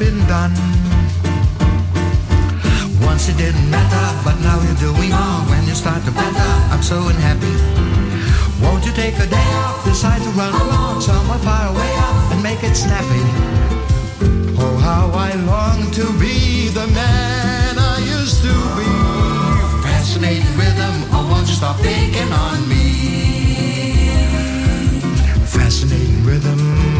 been done. Once it didn't matter, but now you're doing wrong. When you start to matter, I'm so unhappy. Won't you take a day off, decide to run along somewhere far away up, and make it snappy? Oh, how I long to be the man I used to be. Fascinating rhythm, oh, won't you stop thinking on me? Fascinating rhythm.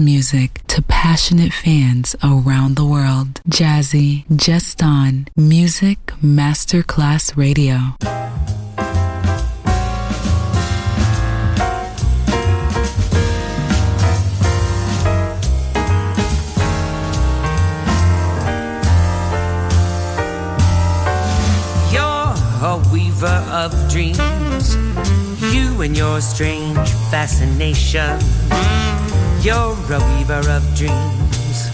music to passionate fans around the world. Jazzy, just on Music Masterclass Radio. You're a weaver of dreams. You and your strange fascination. You're a weaver of dreams.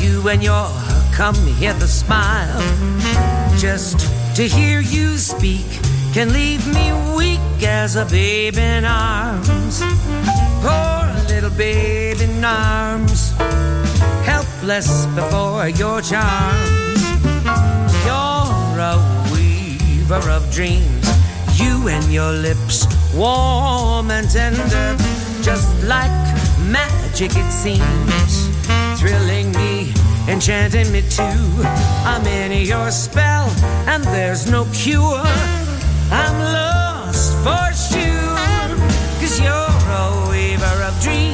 You and your come here the smile. Just to hear you speak can leave me weak as a babe in arms. Poor little babe in arms. Helpless before your charms. You're a weaver of dreams. You and your lips, warm and tender, just like magic it seems. Thrilling me, enchanting me too. I'm in your spell, and there's no cure. I'm lost for sure. Cause you're a weaver of dreams,